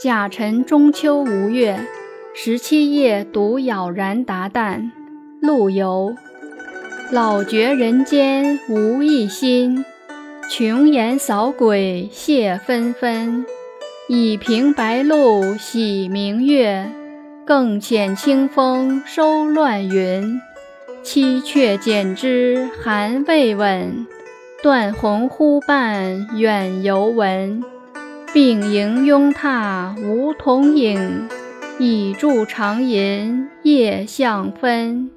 甲辰中秋无月，十七夜独杳然达旦。陆游。老觉人间无一心，琼岩扫鬼谢纷纷。已平白露洗明月，更遣清风收乱云。栖却减枝寒未稳，断鸿忽伴远游闻。并营拥榻梧桐影，倚柱长吟夜向分。